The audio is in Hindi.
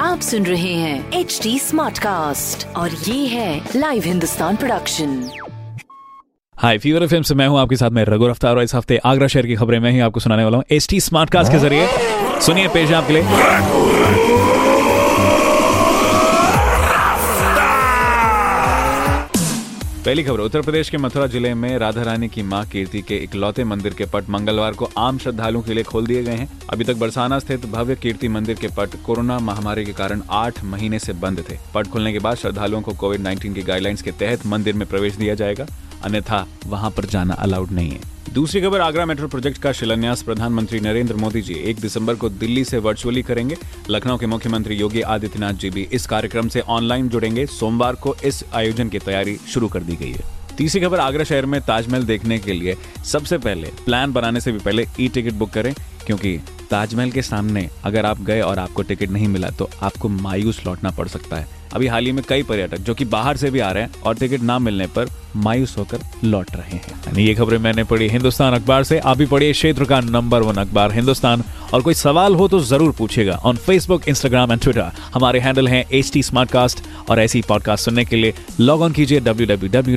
आप सुन रहे हैं एच डी स्मार्ट कास्ट और ये है live Hindustan production hi fever FM से मैं हूँ, आपके साथ में रघु रफ्तार और इस हफ़्ते आगरा शहर की खबरें मैं ही आपको सुनाने वाला हूँ एच टी स्मार्ट कास्ट के ज़रिए। सुनिए पेश आपके लिए। पहली खबर, उत्तर प्रदेश के मथुरा ज़िले में राधा रानी की माँ कीर्ति के इकलौते मंदिर के पट मंगलवार को आम श्रद्धालुओं के लिए खोल दिए गए हैं। अभी तक बरसाना स्थित भव्य कीर्ति मंदिर के पट कोरोना महामारी के कारण आठ महीने से बंद थे। पट खुलने के बाद श्रद्धालुओं को कोविड 19 की गाइडलाइंस के तहत मंदिर में प्रवेश दिया जाएगा। अन्यथा वहाँ पर जाना अलाउड नहीं है। दूसरी खबर, आगरा मेट्रो प्रोजेक्ट का शिलान्यास प्रधानमंत्री नरेंद्र मोदी जी एक दिसंबर को दिल्ली से वर्चुअली करेंगे। लखनऊ के मुख्यमंत्री योगी आदित्यनाथ जी भी इस कार्यक्रम से ऑनलाइन जुड़ेंगे। सोमवार को इस आयोजन की तैयारी शुरू कर दी गई है। तीसरी खबर, आगरा शहर में ताजमहल देखने के लिए सबसे पहले प्लान बनाने से भी पहले ई टिकट बुक करें, क्योंकि ताजमहल के सामने अगर आप गए और आपको टिकट नहीं मिला तो आपको मायूस लौटना पड़ सकता है। अभी हाल ही में कई पर्यटक जो कि बाहर से भी आ रहे हैं और टिकट ना मिलने पर मायूस होकर लौट रहे हैं। यानी ये खबरें मैंने पढ़ी हिंदुस्तान अखबार से। आप भी पढ़िए क्षेत्र का नंबर वन अखबार हिंदुस्तान। और कोई सवाल हो तो ज़रूर पूछेगा on Facebook Instagram and Twitter हमारे हैंडल हैं एच टी और ऐसी पॉडकास्ट सुनने के लिए लॉग ऑन कीजिए डब्ल्यू